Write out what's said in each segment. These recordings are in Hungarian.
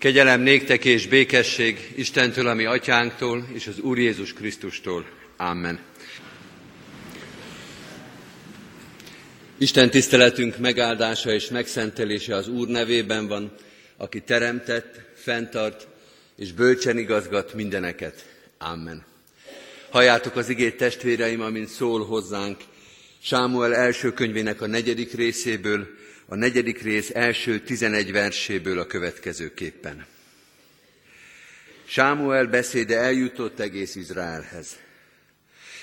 Kegyelem néktek és békesség Istentől, ami atyánktól, és az Úr Jézus Krisztustól. Amen. Isten tiszteletünk megáldása és megszentelése az Úr nevében van, aki teremtett, fenntart és bölcsen igazgat mindeneket. Amen. Halljátok az igét testvéreim, amint szól hozzánk Sámuel első könyvének a negyedik részéből, a negyedik rész első tizenegy verséből a következőképpen. Sámuel beszéde eljutott egész Izraelhez.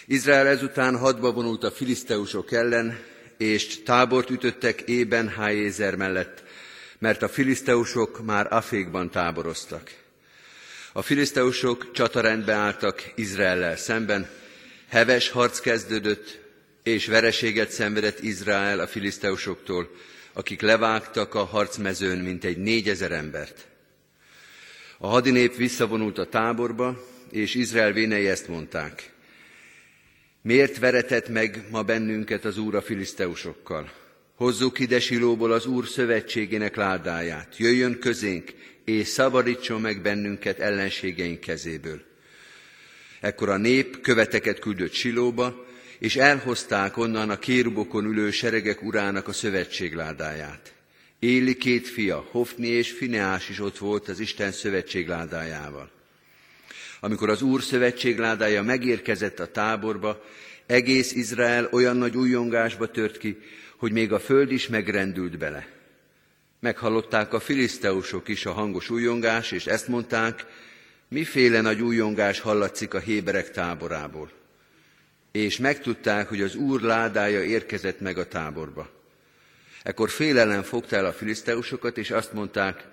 Izrael ezután hadba vonult a filiszteusok ellen, és tábort ütöttek Ében Hájézer mellett, mert a filiszteusok már Afékban táboroztak. A filiszteusok csatarendbe álltak Izraellel szemben, heves harc kezdődött, és vereséget szenvedett Izrael a filiszteusoktól, akik levágtak a harcmezőn mintegy négyezer embert. A hadinép visszavonult a táborba, és Izrael vénei ezt mondták. Miért veretett meg ma bennünket az Úr a filiszteusokkal? Hozzuk ide Silóból az Úr szövetségének ládáját, jöjjön közénk, és szabadítson meg bennünket ellenségeink kezéből. Ekkor a nép követeket küldött Silóba, és elhozták onnan a kérubokon ülő seregek urának a szövetségládáját. Éli két fia, Hofni és Fineás is ott volt az Isten szövetségládájával. Amikor az Úr szövetségládája megérkezett a táborba, egész Izrael olyan nagy újongásba tört ki, hogy még a föld is megrendült bele. Meghallották a filiszteusok is a hangos újongás, és ezt mondták, miféle nagy újongás hallatszik a héberek táborából és megtudták, hogy az Úr ládája érkezett meg a táborba. Ekkor félelem fogta el a filiszteusokat, és azt mondták,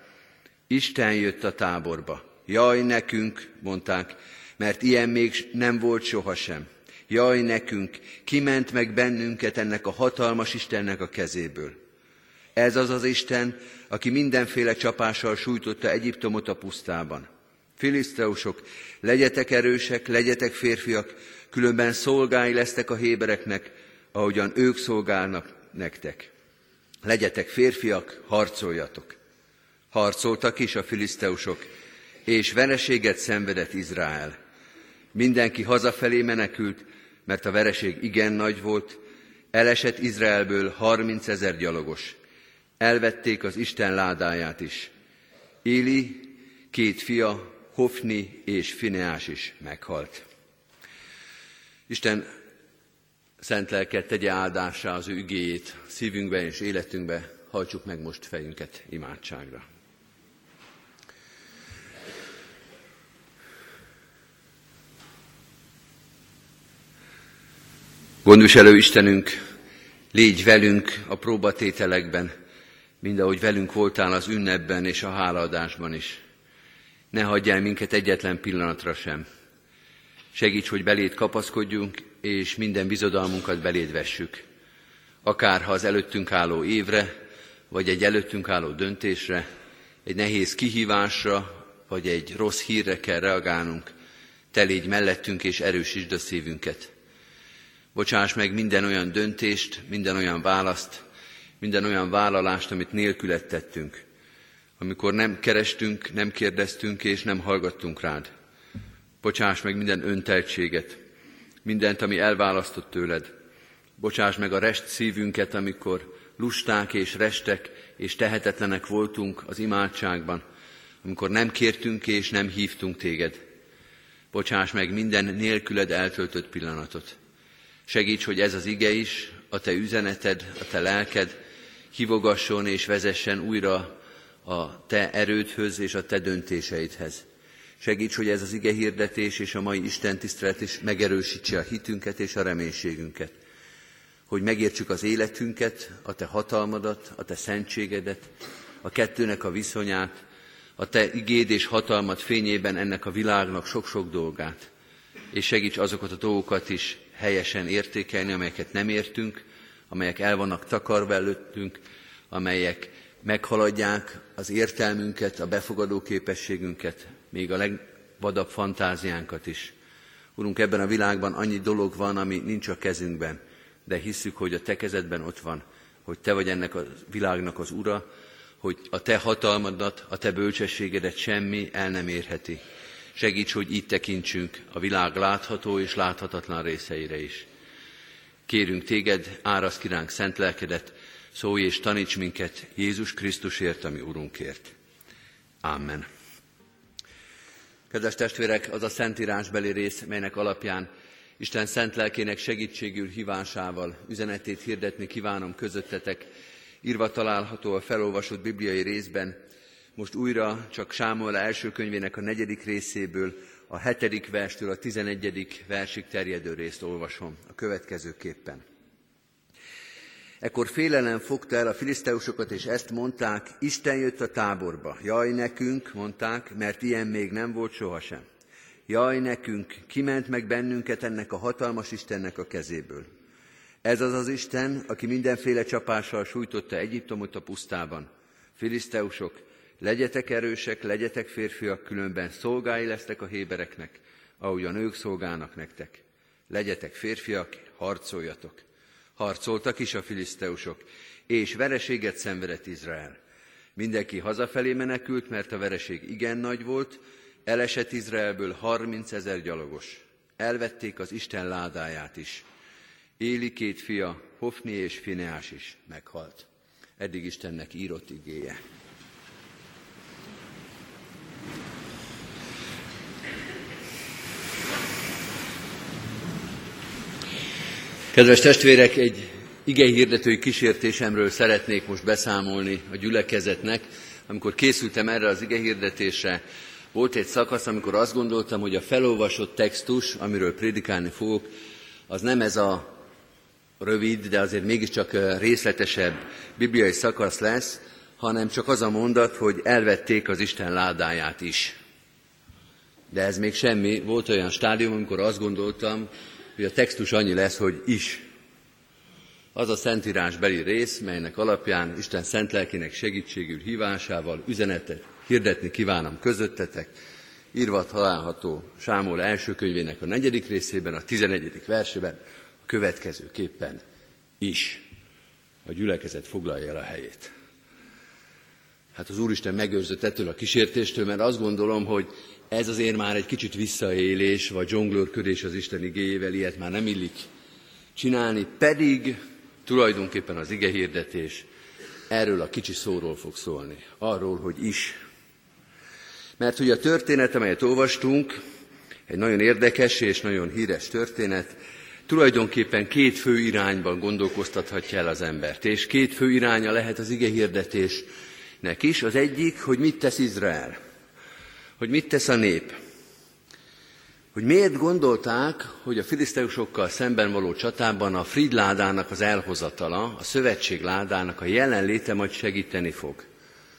Isten jött a táborba. Jaj nekünk, mondták, mert ilyen még nem volt sohasem. Jaj nekünk, kiment meg bennünket ennek a hatalmas Istennek a kezéből. Ez az az Isten, aki mindenféle csapással sújtotta Egyiptomot a pusztában. Filiszteusok, legyetek erősek, legyetek férfiak, különben szolgái lesztek a hébereknek, ahogyan ők szolgálnak nektek. Legyetek férfiak, harcoljatok. Harcoltak is a filiszteusok, és vereséget szenvedett Izrael. Mindenki hazafelé menekült, mert a vereség igen nagy volt, elesett Izraelből harminc ezer gyalogos. Elvették az Isten ládáját is. Éli, két fia, Hofni és Fineás is meghalt. Isten szent lelket tegye áldásra az ő igéjét szívünkbe és életünkbe, hajtsuk meg most fejünket imádságra. Gondviselő Istenünk, légy velünk a próbatételekben, mind ahogy velünk voltál az ünnepben és a hálaadásban is. Ne hagyjál minket egyetlen pillanatra sem. Segíts, hogy beléd kapaszkodjunk, és minden bizodalmunkat beléd vessük. Akárha az előttünk álló évre, vagy egy előttünk álló döntésre, egy nehéz kihívásra, vagy egy rossz hírre kell reagálnunk, te légy mellettünk és erősítsd a szívünket. Bocsáss meg minden olyan döntést, minden olyan választ, minden olyan vállalást, amit nélkület tettünk, amikor nem kerestünk, nem kérdeztünk és nem hallgattunk rád. Bocsáss meg minden önteltséget, mindent, ami elválasztott tőled. Bocsáss meg a rest szívünket, amikor lusták és restek és tehetetlenek voltunk az imádságban, amikor nem kértünk és nem hívtunk téged. Bocsáss meg minden nélküled eltöltött pillanatot. Segíts, hogy ez az ige is, a te üzeneted, a te lelked hívogasson és vezessen újra a te erődhöz és a te döntéseidhez. Segíts, hogy ez az ige hirdetés és a mai Isten tisztelet is megerősítse a hitünket és a reménységünket. Hogy megértsük az életünket, a te hatalmadat, a te szentségedet, a kettőnek a viszonyát, a te igéd és hatalmat fényében ennek a világnak sok-sok dolgát. És segíts azokat a dolgokat is helyesen értékelni, amelyeket nem értünk, amelyek el vannak takarva előttünk, amelyek meghaladják az értelmünket, a befogadó képességünket, még a legvadabb fantáziánkat is. Urunk, ebben a világban annyi dolog van, ami nincs a kezünkben, de hisszük, hogy a Te kezedben ott van, hogy Te vagy ennek a világnak az Ura, hogy a te hatalmadat, a te bölcsességedet semmi el nem érheti. Segíts, hogy így tekintsünk a világ látható és láthatatlan részeire is. Kérünk téged, áraszt ki ránk szent lelkedet, szólj és taníts minket Jézus Krisztusért, ami Urunkért. Amen. Kedves testvérek, az a szentírásbeli rész, melynek alapján Isten szent lelkének segítségül hívásával üzenetét hirdetni kívánom közöttetek, írva található a felolvasott bibliai részben, most újra csak Sámuel első könyvének a negyedik részéből, a hetedik verstől a tizenegyedik versig terjedő részt olvasom a következőképpen. Ekkor félelem fogta el a filiszteusokat, és ezt mondták, Isten jött a táborba. Jaj nekünk, mondták, mert ilyen még nem volt sohasem. Jaj nekünk, kiment meg bennünket ennek a hatalmas Istennek a kezéből. Ez az az Isten, aki mindenféle csapással sújtotta Egyiptomot a pusztában. Filiszteusok, legyetek erősek, legyetek férfiak, különben szolgái lesztek a hébereknek, ahogy a nők szolgálnak nektek. Legyetek férfiak, harcoljatok. Harcoltak is a filiszteusok, és vereséget szenvedett Izrael. Mindenki hazafelé menekült, mert a vereség igen nagy volt, elesett Izraelből harminc ezer gyalogos. Elvették az Isten ládáját is. Éli két fia, Hofni és Fineás is meghalt. Eddig Istennek írott igéje. Kedves testvérek, egy hirdetői kísértésemről szeretnék most beszámolni a gyülekezetnek. Amikor készültem erre az hirdetésre, volt egy szakasz, amikor azt gondoltam, hogy a felolvasott textus, amiről prédikálni fogok, az nem ez a rövid, de azért mégiscsak részletesebb bibliai szakasz lesz, hanem csak az a mondat, hogy elvették az Isten ládáját is. De ez még semmi. Volt olyan stádium, amikor azt gondoltam, hogy a textus annyi lesz, hogy is. Az a szentírás beli rész, melynek alapján Isten szent lelkének segítségül hívásával üzenetet hirdetni kívánom közöttetek, írva található Sámol első könyvének a negyedik részében, a tizenegyedik versében, következőképpen is. A gyülekezet foglalja el a helyét. Hát az Úristen megőrzött ettől a kísértéstől, mert azt gondolom, hogy ez azért már egy kicsit visszaélés, vagy zsonglőrködés az Isten igéjével, ilyet már nem illik csinálni, pedig tulajdonképpen az ige hirdetés erről a kicsi szóról fog szólni, arról, hogy is. Mert hogy a történet, amelyet olvastunk, egy nagyon érdekes és nagyon híres történet, tulajdonképpen két fő irányban gondolkoztathatja el az embert, és két fő iránya lehet az ige hirdetésnek is. Az egyik, hogy mit tesz Izrael hogy mit tesz a nép. Hogy miért gondolták, hogy a filiszteusokkal szemben való csatában a Fridládának az elhozatala, a szövetség ládának a jelenléte majd segíteni fog.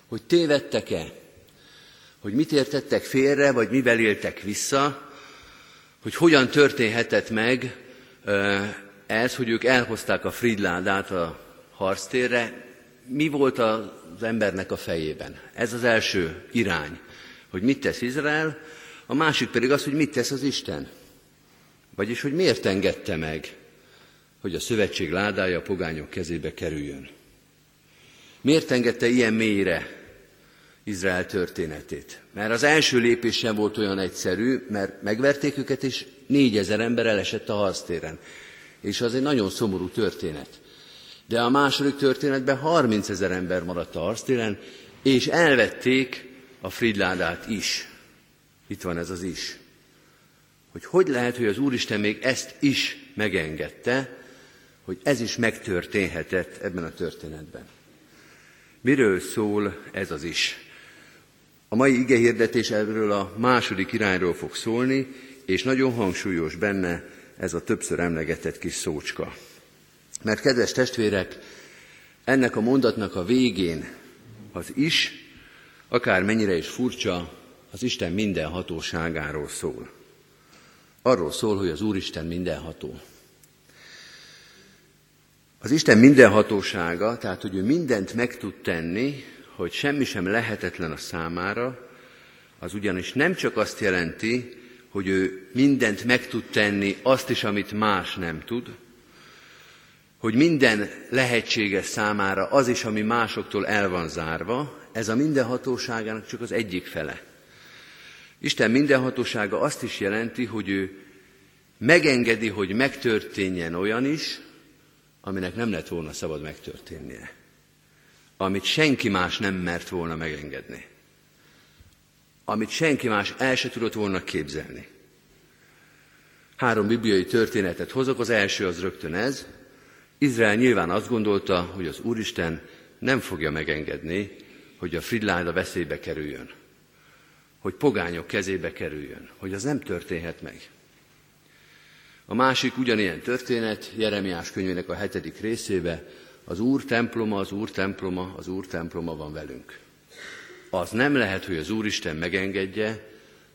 Hogy tévedtek-e? Hogy mit értettek félre, vagy mivel éltek vissza? Hogy hogyan történhetett meg ez, hogy ők elhozták a Fridládát a harctérre, mi volt az embernek a fejében? Ez az első irány hogy mit tesz Izrael, a másik pedig az, hogy mit tesz az Isten. Vagyis, hogy miért engedte meg, hogy a szövetség ládája a pogányok kezébe kerüljön. Miért engedte ilyen mélyre Izrael történetét? Mert az első lépés sem volt olyan egyszerű, mert megverték őket, és négyezer ember elesett a harctéren. És az egy nagyon szomorú történet. De a második történetben 30 ezer ember maradt a harctéren, és elvették a Fridládát is. Itt van ez az is. Hogy hogy lehet, hogy az Úristen még ezt is megengedte, hogy ez is megtörténhetett ebben a történetben. Miről szól ez az is? A mai igehirdetés erről a második irányról fog szólni, és nagyon hangsúlyos benne ez a többször emlegetett kis szócska. Mert kedves testvérek, ennek a mondatnak a végén az is akár mennyire is furcsa, az Isten minden hatóságáról szól. Arról szól, hogy az Úristen mindenható. Az Isten mindenhatósága, tehát hogy ő mindent meg tud tenni, hogy semmi sem lehetetlen a számára, az ugyanis nem csak azt jelenti, hogy ő mindent meg tud tenni, azt is, amit más nem tud, hogy minden lehetséges számára az is, ami másoktól el van zárva, ez a mindenhatóságának csak az egyik fele. Isten mindenhatósága azt is jelenti, hogy ő megengedi, hogy megtörténjen olyan is, aminek nem lett volna szabad megtörténnie. Amit senki más nem mert volna megengedni. Amit senki más el se tudott volna képzelni. Három bibliai történetet hozok, az első az rögtön ez. Izrael nyilván azt gondolta, hogy az Úristen nem fogja megengedni, hogy a Fridláda veszélybe kerüljön, hogy pogányok kezébe kerüljön, hogy az nem történhet meg. A másik ugyanilyen történet, Jeremiás könyvének a hetedik részébe, az Úr temploma, az Úr temploma, az Úr temploma van velünk. Az nem lehet, hogy az Úristen megengedje,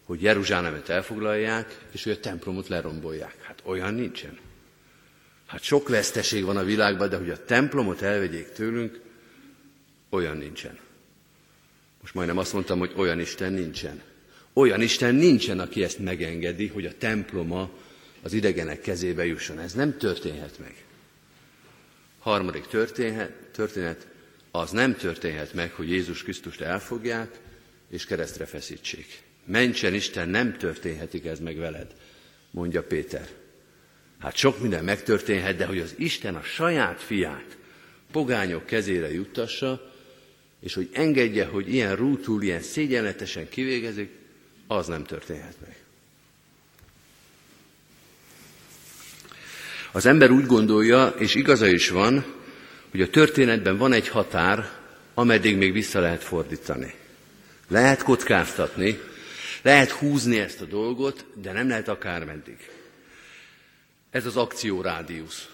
hogy Jeruzsálemet elfoglalják, és hogy a templomot lerombolják. Hát olyan nincsen. Hát sok veszteség van a világban, de hogy a templomot elvegyék tőlünk, olyan nincsen. Most majdnem azt mondtam, hogy olyan Isten nincsen. Olyan Isten nincsen, aki ezt megengedi, hogy a temploma az idegenek kezébe jusson. Ez nem történhet meg. Harmadik történhet, történet, az nem történhet meg, hogy Jézus Krisztust elfogják és keresztre feszítsék. Mentsen Isten, nem történhetik ez meg veled, mondja Péter. Hát sok minden megtörténhet, de hogy az Isten a saját fiát pogányok kezére juttassa, és hogy engedje, hogy ilyen rútul, ilyen szégyenletesen kivégezik, az nem történhet meg. Az ember úgy gondolja, és igaza is van, hogy a történetben van egy határ, ameddig még vissza lehet fordítani. Lehet kockáztatni, lehet húzni ezt a dolgot, de nem lehet akármeddig. Ez az akciórádiusz.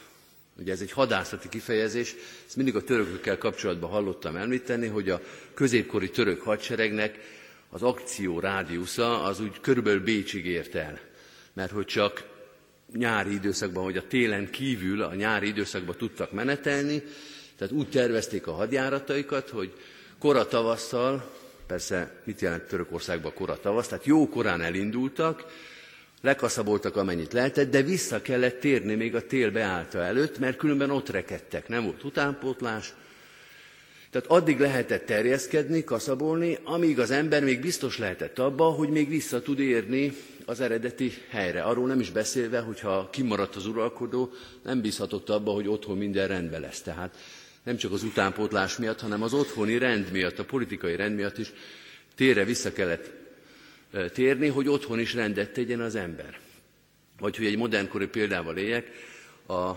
Ugye ez egy hadászati kifejezés, ezt mindig a törökökkel kapcsolatban hallottam említeni, hogy a középkori török hadseregnek az akció rádiusza az úgy körülbelül Bécsig ért el. Mert hogy csak nyári időszakban, vagy a télen kívül a nyári időszakban tudtak menetelni, tehát úgy tervezték a hadjárataikat, hogy kora tavasszal, persze mit jelent Törökországban kora tavasz, tehát jó korán elindultak, lekaszaboltak amennyit lehetett, de vissza kellett térni még a tél beállta előtt, mert különben ott rekedtek, nem volt utánpótlás. Tehát addig lehetett terjeszkedni, kaszabolni, amíg az ember még biztos lehetett abba, hogy még vissza tud érni az eredeti helyre. Arról nem is beszélve, hogyha kimaradt az uralkodó, nem bízhatott abba, hogy otthon minden rendben lesz. Tehát nem csak az utánpótlás miatt, hanem az otthoni rend miatt, a politikai rend miatt is térre vissza kellett térni, hogy otthon is rendet tegyen az ember. Vagy hogy egy modernkori példával éljek, az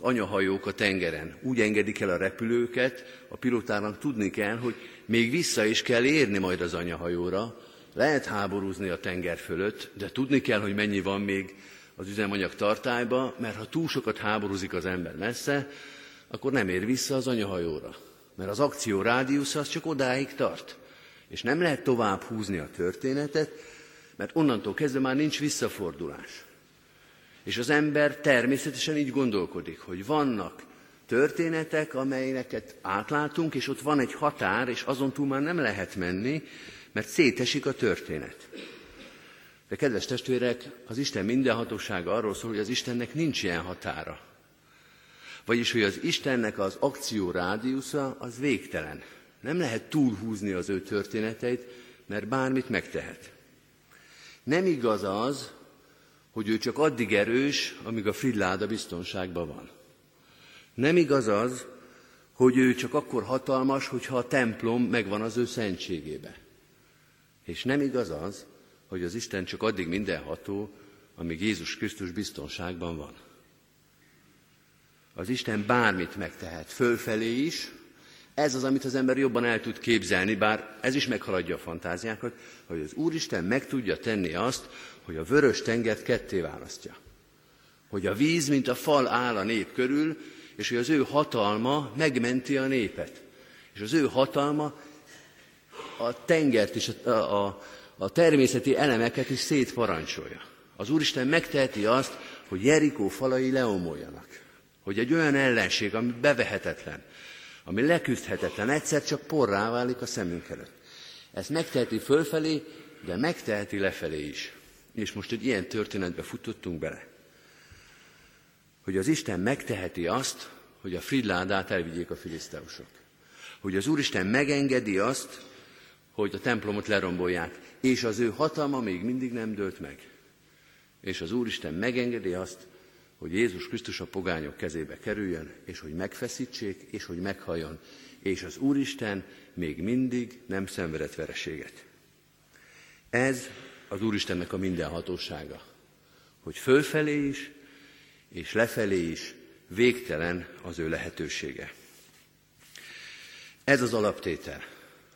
anyahajók a tengeren úgy engedik el a repülőket, a pilótának tudni kell, hogy még vissza is kell érni majd az anyahajóra, lehet háborúzni a tenger fölött, de tudni kell, hogy mennyi van még az üzemanyag tartályba, mert ha túl sokat háborúzik az ember messze, akkor nem ér vissza az anyahajóra. Mert az akció rádiusz az csak odáig tart. És nem lehet tovább húzni a történetet, mert onnantól kezdve már nincs visszafordulás. És az ember természetesen így gondolkodik, hogy vannak történetek, amelyeket átlátunk, és ott van egy határ, és azon túl már nem lehet menni, mert szétesik a történet. De kedves testvérek, az Isten mindenhatósága arról szól, hogy az Istennek nincs ilyen határa. Vagyis, hogy az Istennek az akció rádiusza az végtelen. Nem lehet túlhúzni az ő történeteit, mert bármit megtehet. Nem igaz az, hogy ő csak addig erős, amíg a fridláda biztonságban van. Nem igaz az, hogy ő csak akkor hatalmas, hogyha a templom megvan az ő szentségébe. És nem igaz az, hogy az Isten csak addig mindenható, amíg Jézus Krisztus biztonságban van. Az Isten bármit megtehet, fölfelé is, ez az, amit az ember jobban el tud képzelni, bár ez is meghaladja a fantáziákat, hogy az Úristen meg tudja tenni azt, hogy a vörös tengert ketté választja. Hogy a víz, mint a fal áll a nép körül, és hogy az ő hatalma megmenti a népet. És az ő hatalma a tengert és a, a, a természeti elemeket is szétparancsolja. Az Úristen megteheti azt, hogy Jerikó falai leomoljanak. Hogy egy olyan ellenség, ami bevehetetlen, ami leküzdhetetlen, egyszer csak porrá válik a szemünk előtt. Ezt megteheti fölfelé, de megteheti lefelé is. És most egy ilyen történetbe futottunk bele. Hogy az Isten megteheti azt, hogy a Fridládát elvigyék a filiszteusok. Hogy az Úristen megengedi azt, hogy a templomot lerombolják, és az ő hatalma még mindig nem dőlt meg. És az Úristen megengedi azt, hogy Jézus Krisztus a pogányok kezébe kerüljön, és hogy megfeszítsék, és hogy meghalljon. És az Úristen még mindig nem szenvedett vereséget. Ez az Úristennek a mindenhatósága, hogy fölfelé is, és lefelé is végtelen az ő lehetősége. Ez az alaptétel.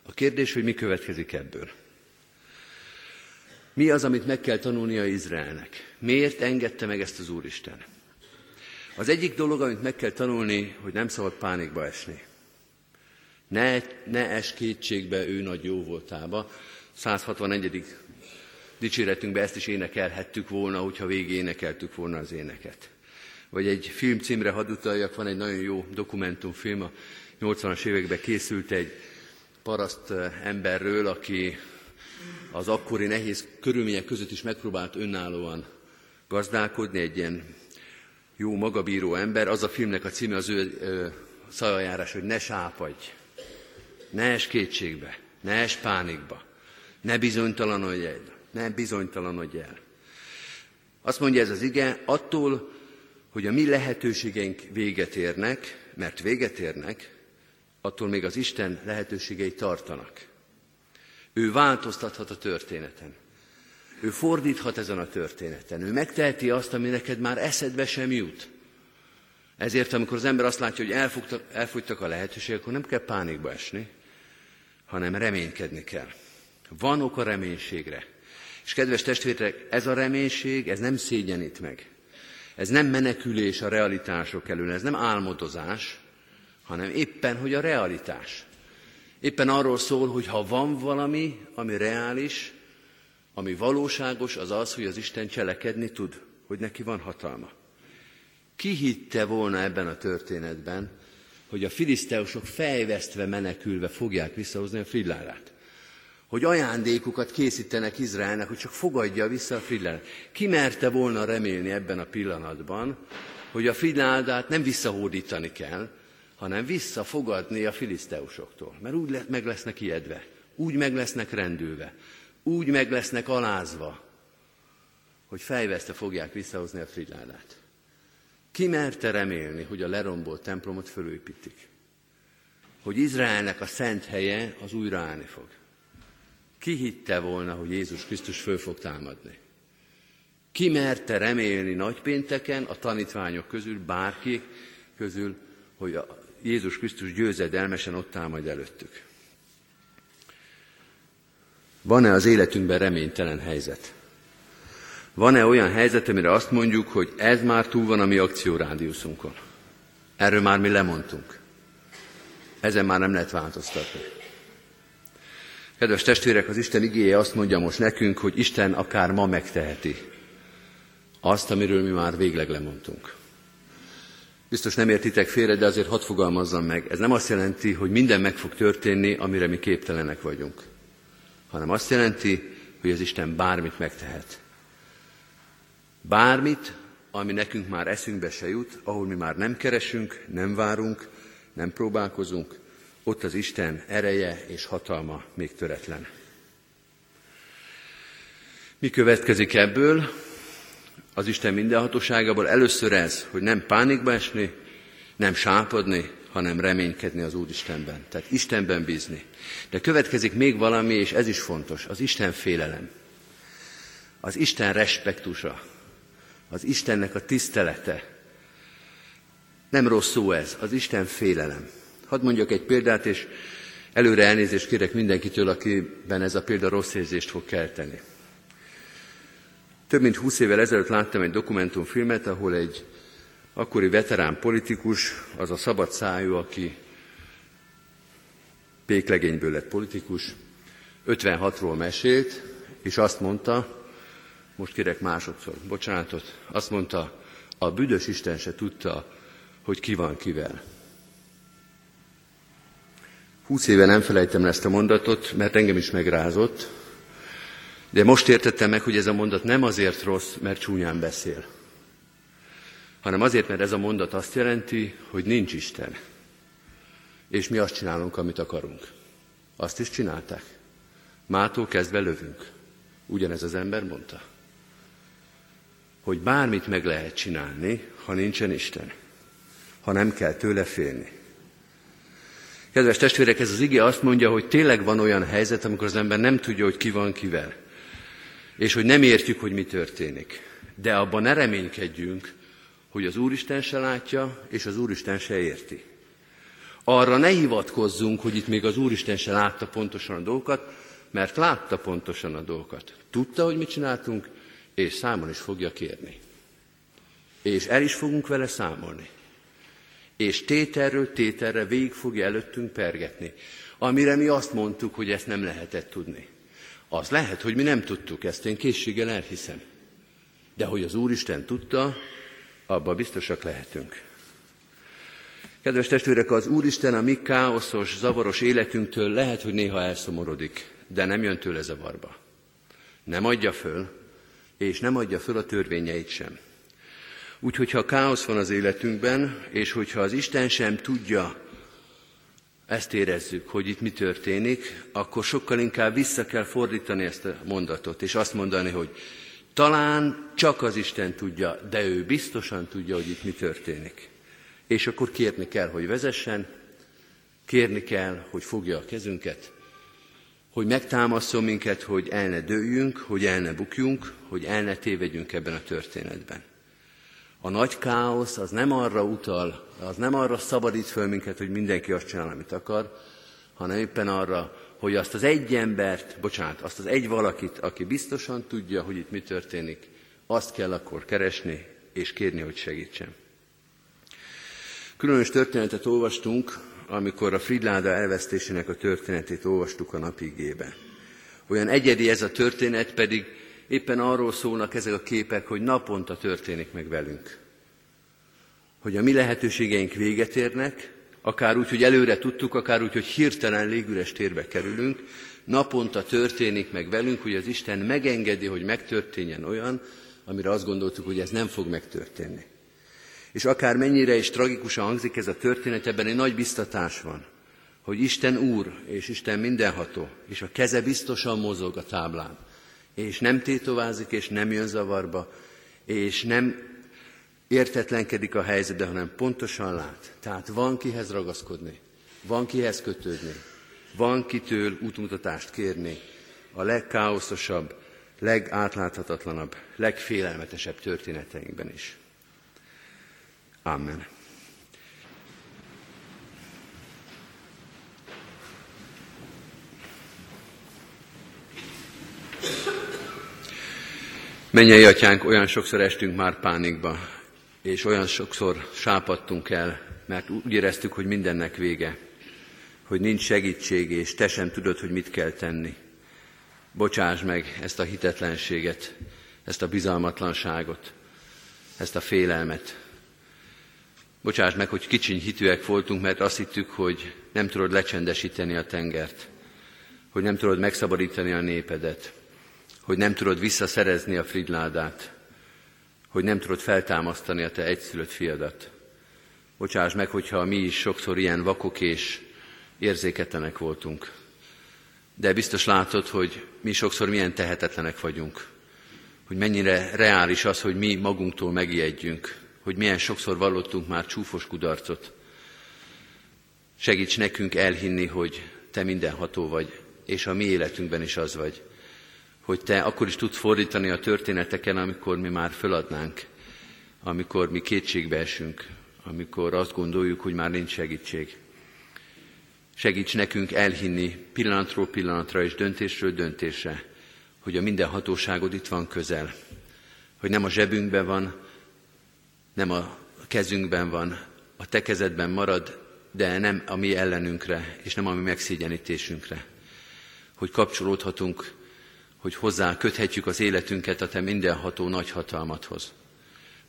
A kérdés, hogy mi következik ebből. Mi az, amit meg kell tanulnia Izraelnek? Miért engedte meg ezt az Úristen? Az egyik dolog, amit meg kell tanulni, hogy nem szabad pánikba esni. Ne, ne es kétségbe ő nagy jó voltába. 161. dicséretünkben ezt is énekelhettük volna, hogyha végig énekeltük volna az éneket. Vagy egy film címre hadd utaljak, van egy nagyon jó dokumentumfilm, a 80-as években készült egy paraszt eh, emberről, aki az akkori nehéz körülmények között is megpróbált önállóan gazdálkodni, egy ilyen jó magabíró ember. Az a filmnek a címe az ő ö, szajajárás, hogy ne sápadj, ne es kétségbe, ne es pánikba, ne bizonytalanodj el, ne bizonytalanodj el. Azt mondja ez az ige, attól, hogy a mi lehetőségeink véget érnek, mert véget érnek, attól még az Isten lehetőségei tartanak. Ő változtathat a történeten. Ő fordíthat ezen a történeten. Ő megteheti azt, ami neked már eszedbe sem jut. Ezért, amikor az ember azt látja, hogy elfogtak, elfogytak a lehetőségek, akkor nem kell pánikba esni, hanem reménykedni kell. Van ok a reménységre. És kedves testvérek, ez a reménység, ez nem szégyenít meg. Ez nem menekülés a realitások elől, ez nem álmodozás, hanem éppen, hogy a realitás. Éppen arról szól, hogy ha van valami, ami reális, ami valóságos, az az, hogy az Isten cselekedni tud, hogy neki van hatalma. Ki hitte volna ebben a történetben, hogy a filiszteusok fejvesztve menekülve fogják visszahozni a frillárát? Hogy ajándékukat készítenek Izraelnek, hogy csak fogadja vissza a frillárát. Ki merte volna remélni ebben a pillanatban, hogy a frilládát nem visszahódítani kell, hanem visszafogadni a filiszteusoktól. Mert úgy meg lesznek ijedve, úgy meg lesznek rendülve, úgy meg lesznek alázva, hogy fejveszte fogják visszahozni a frilládát. Ki merte remélni, hogy a lerombolt templomot fölépítik? Hogy Izraelnek a szent helye az újraállni fog? Ki hitte volna, hogy Jézus Krisztus föl fog támadni? Ki merte remélni nagypénteken a tanítványok közül, bárki közül, hogy a Jézus Krisztus győzedelmesen ott áll majd előttük? Van-e az életünkben reménytelen helyzet? Van-e olyan helyzet, amire azt mondjuk, hogy ez már túl van a mi akciórádiuszunkon? Erről már mi lemondtunk. Ezen már nem lehet változtatni. Kedves testvérek, az Isten igéje azt mondja most nekünk, hogy Isten akár ma megteheti azt, amiről mi már végleg lemondtunk. Biztos nem értitek félre, de azért hadd fogalmazzam meg. Ez nem azt jelenti, hogy minden meg fog történni, amire mi képtelenek vagyunk hanem azt jelenti, hogy az Isten bármit megtehet. Bármit, ami nekünk már eszünkbe se jut, ahol mi már nem keresünk, nem várunk, nem próbálkozunk, ott az Isten ereje és hatalma még töretlen. Mi következik ebből? Az Isten mindenhatóságából először ez, hogy nem pánikba esni, nem sápadni, hanem reménykedni az Úristenben. Tehát Istenben bízni. De következik még valami, és ez is fontos, az Isten félelem. Az Isten respektusa. Az Istennek a tisztelete. Nem rossz szó ez, az Isten félelem. Hadd mondjak egy példát, és előre elnézést kérek mindenkitől, akiben ez a példa rossz érzést fog kelteni. Több mint húsz évvel ezelőtt láttam egy dokumentumfilmet, ahol egy akkori veterán politikus, az a szabad szájú, aki péklegényből lett politikus, 56-ról mesélt, és azt mondta, most kérek másodszor bocsánatot, azt mondta, a büdös Isten se tudta, hogy ki van kivel. Húsz éve nem felejtem ezt a mondatot, mert engem is megrázott, de most értettem meg, hogy ez a mondat nem azért rossz, mert csúnyán beszél, hanem azért, mert ez a mondat azt jelenti, hogy nincs Isten. És mi azt csinálunk, amit akarunk. Azt is csinálták. Mától kezdve lövünk. Ugyanez az ember mondta. Hogy bármit meg lehet csinálni, ha nincsen Isten. Ha nem kell tőle félni. Kedves testvérek, ez az ige azt mondja, hogy tényleg van olyan helyzet, amikor az ember nem tudja, hogy ki van kivel. És hogy nem értjük, hogy mi történik. De abban ne reménykedjünk, hogy az Úristen se látja, és az Úristen se érti. Arra ne hivatkozzunk, hogy itt még az Úristen se látta pontosan a dolgokat, mert látta pontosan a dolgokat. Tudta, hogy mit csináltunk, és számon is fogja kérni. És el is fogunk vele számolni. És tételről tételre végig fogja előttünk pergetni. Amire mi azt mondtuk, hogy ezt nem lehetett tudni. Az lehet, hogy mi nem tudtuk ezt, én készséggel elhiszem. De hogy az Úristen tudta, abba biztosak lehetünk. Kedves testvérek, az Úristen a mi káoszos, zavaros életünktől lehet, hogy néha elszomorodik, de nem jön tőle zavarba. Nem adja föl, és nem adja föl a törvényeit sem. Úgyhogy ha káosz van az életünkben, és hogyha az Isten sem tudja, ezt érezzük, hogy itt mi történik, akkor sokkal inkább vissza kell fordítani ezt a mondatot, és azt mondani, hogy talán csak az Isten tudja, de ő biztosan tudja, hogy itt mi történik. És akkor kérni kell, hogy vezessen, kérni kell, hogy fogja a kezünket, hogy megtámaszol minket, hogy el ne dőljünk, hogy el ne bukjunk, hogy el ne tévedjünk ebben a történetben. A nagy káosz az nem arra utal, az nem arra szabadít föl minket, hogy mindenki azt csinál, amit akar, hanem éppen arra, hogy azt az egy embert, bocsánat, azt az egy valakit, aki biztosan tudja, hogy itt mi történik, azt kell akkor keresni és kérni, hogy segítsen. Különös történetet olvastunk, amikor a Fridláda elvesztésének a történetét olvastuk a napigében. Olyan egyedi ez a történet, pedig éppen arról szólnak ezek a képek, hogy naponta történik meg velünk. Hogy a mi lehetőségeink véget érnek, akár úgy, hogy előre tudtuk, akár úgy, hogy hirtelen légüres térbe kerülünk, naponta történik meg velünk, hogy az Isten megengedi, hogy megtörténjen olyan, amire azt gondoltuk, hogy ez nem fog megtörténni. És akár mennyire is tragikusan hangzik ez a történet, ebben egy nagy biztatás van, hogy Isten Úr és Isten mindenható, és a keze biztosan mozog a táblán, és nem tétovázik, és nem jön zavarba, és nem értetlenkedik a helyzetbe, hanem pontosan lát. Tehát van kihez ragaszkodni, van kihez kötődni, van kitől útmutatást kérni a legkáoszosabb, legátláthatatlanabb, legfélelmetesebb történeteinkben is. Amen. Mennyei atyánk, olyan sokszor estünk már pánikba, és olyan sokszor sápadtunk el, mert úgy éreztük, hogy mindennek vége, hogy nincs segítség, és te sem tudod, hogy mit kell tenni. Bocsáss meg ezt a hitetlenséget, ezt a bizalmatlanságot, ezt a félelmet. Bocsáss meg, hogy kicsiny hitűek voltunk, mert azt hittük, hogy nem tudod lecsendesíteni a tengert, hogy nem tudod megszabadítani a népedet, hogy nem tudod visszaszerezni a fridládát, hogy nem tudod feltámasztani a te egyszülött fiadat. Bocsáss meg, hogyha mi is sokszor ilyen vakok és érzéketlenek voltunk. De biztos látod, hogy mi sokszor milyen tehetetlenek vagyunk. Hogy mennyire reális az, hogy mi magunktól megijedjünk. Hogy milyen sokszor vallottunk már csúfos kudarcot. Segíts nekünk elhinni, hogy te mindenható vagy, és a mi életünkben is az vagy hogy te akkor is tudsz fordítani a történeteken, amikor mi már föladnánk, amikor mi kétségbe esünk, amikor azt gondoljuk, hogy már nincs segítség. Segíts nekünk elhinni pillanatról pillanatra és döntésről döntésre, hogy a minden hatóságod itt van közel, hogy nem a zsebünkben van, nem a kezünkben van, a te kezedben marad, de nem a mi ellenünkre, és nem a mi megszégyenítésünkre. Hogy kapcsolódhatunk hogy hozzá köthetjük az életünket a Te mindenható nagy hatalmadhoz.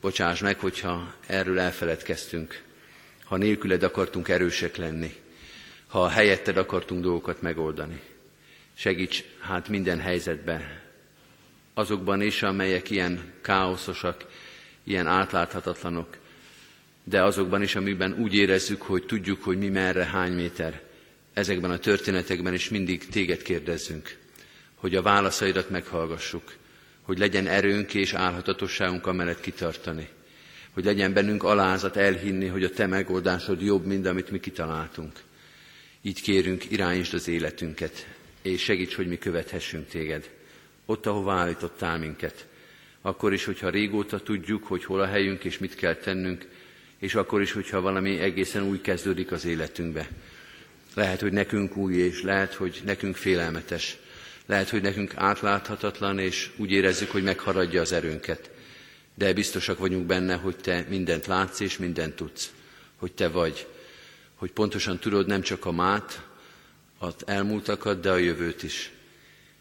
Bocsáss meg, hogyha erről elfeledkeztünk, ha nélküled akartunk erősek lenni, ha helyetted akartunk dolgokat megoldani. Segíts hát minden helyzetben, azokban is, amelyek ilyen káoszosak, ilyen átláthatatlanok, de azokban is, amiben úgy érezzük, hogy tudjuk, hogy mi merre, hány méter. Ezekben a történetekben is mindig téged kérdezzünk, hogy a válaszaidat meghallgassuk, hogy legyen erőnk és állhatatosságunk amellett kitartani, hogy legyen bennünk alázat elhinni, hogy a te megoldásod jobb, mint amit mi kitaláltunk. Így kérünk, irányítsd az életünket, és segíts, hogy mi követhessünk téged. Ott, ahova állítottál minket. Akkor is, hogyha régóta tudjuk, hogy hol a helyünk és mit kell tennünk, és akkor is, hogyha valami egészen új kezdődik az életünkbe. Lehet, hogy nekünk új, és lehet, hogy nekünk félelmetes. Lehet, hogy nekünk átláthatatlan, és úgy érezzük, hogy megharadja az erőnket. De biztosak vagyunk benne, hogy te mindent látsz és mindent tudsz. Hogy te vagy. Hogy pontosan tudod nem csak a mát, az elmúltakat, de a jövőt is.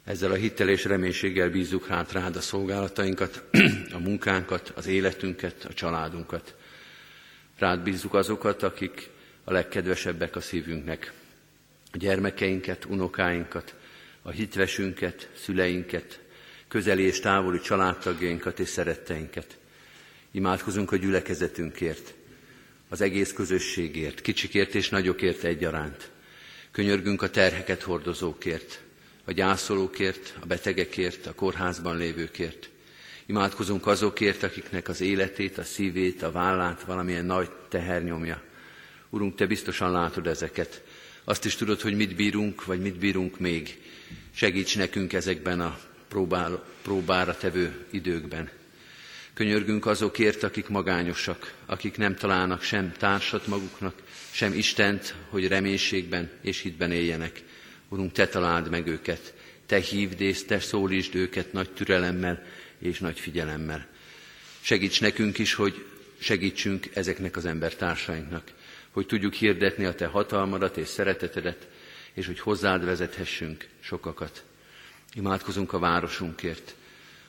Ezzel a hittel és reménységgel bízzuk hát rád a szolgálatainkat, a munkánkat, az életünket, a családunkat. Rád bízzuk azokat, akik a legkedvesebbek a szívünknek. A gyermekeinket, unokáinkat, a hitvesünket, szüleinket, közeli és távoli családtagjainkat és szeretteinket. Imádkozunk a gyülekezetünkért, az egész közösségért, kicsikért és nagyokért egyaránt. Könyörgünk a terheket hordozókért, a gyászolókért, a betegekért, a kórházban lévőkért. Imádkozunk azokért, akiknek az életét, a szívét, a vállát valamilyen nagy teher nyomja. Urunk, Te biztosan látod ezeket. Azt is tudod, hogy mit bírunk, vagy mit bírunk még. Segíts nekünk ezekben a próbál, próbára tevő időkben. Könyörgünk azokért, akik magányosak, akik nem találnak sem társat maguknak, sem Istent, hogy reménységben és hitben éljenek. Urunk, Te találd meg őket, Te hívd és Te szólítsd őket nagy türelemmel és nagy figyelemmel. Segíts nekünk is, hogy segítsünk ezeknek az embertársainknak, hogy tudjuk hirdetni a Te hatalmadat és szeretetedet, és hogy hozzád vezethessünk sokakat. Imádkozunk a városunkért,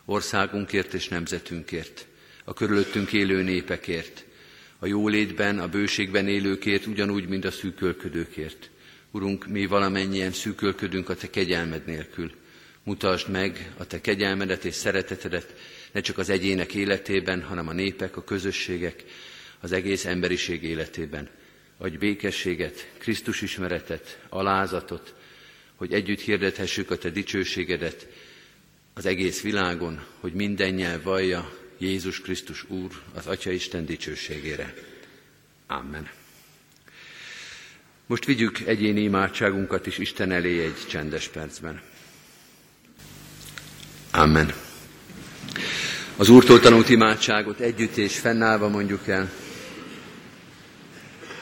országunkért és nemzetünkért, a körülöttünk élő népekért, a jólétben, a bőségben élőkért, ugyanúgy, mint a szűkölködőkért. Urunk, mi valamennyien szűkölködünk a Te kegyelmed nélkül. Mutasd meg a Te kegyelmedet és szeretetedet ne csak az egyének életében, hanem a népek, a közösségek, az egész emberiség életében. Adj békességet, Krisztus ismeretet, alázatot, hogy együtt hirdethessük a Te dicsőségedet az egész világon, hogy minden nyelv vallja Jézus Krisztus Úr az Atya Isten dicsőségére. Amen. Most vigyük egyéni imádságunkat is Isten elé egy csendes percben. Amen. Az Úrtól tanult imádságot együtt és fennállva mondjuk el.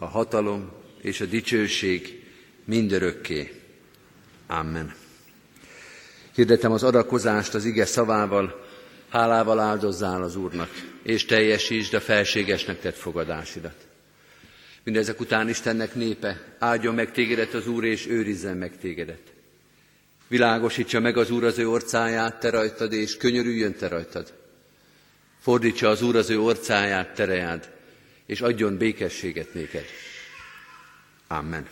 a hatalom és a dicsőség mindörökké. Amen. Hirdetem az adakozást az ige szavával, hálával áldozzál az Úrnak, és teljesítsd a felségesnek tett fogadásidat. Mindezek után Istennek népe, áldjon meg tégedet az Úr, és őrizzen meg tégedet. Világosítsa meg az Úr az ő orcáját, te rajtad, és könyörüljön te rajtad. Fordítsa az Úr az ő orcáját, terejád, és adjon békességet néked. Amen.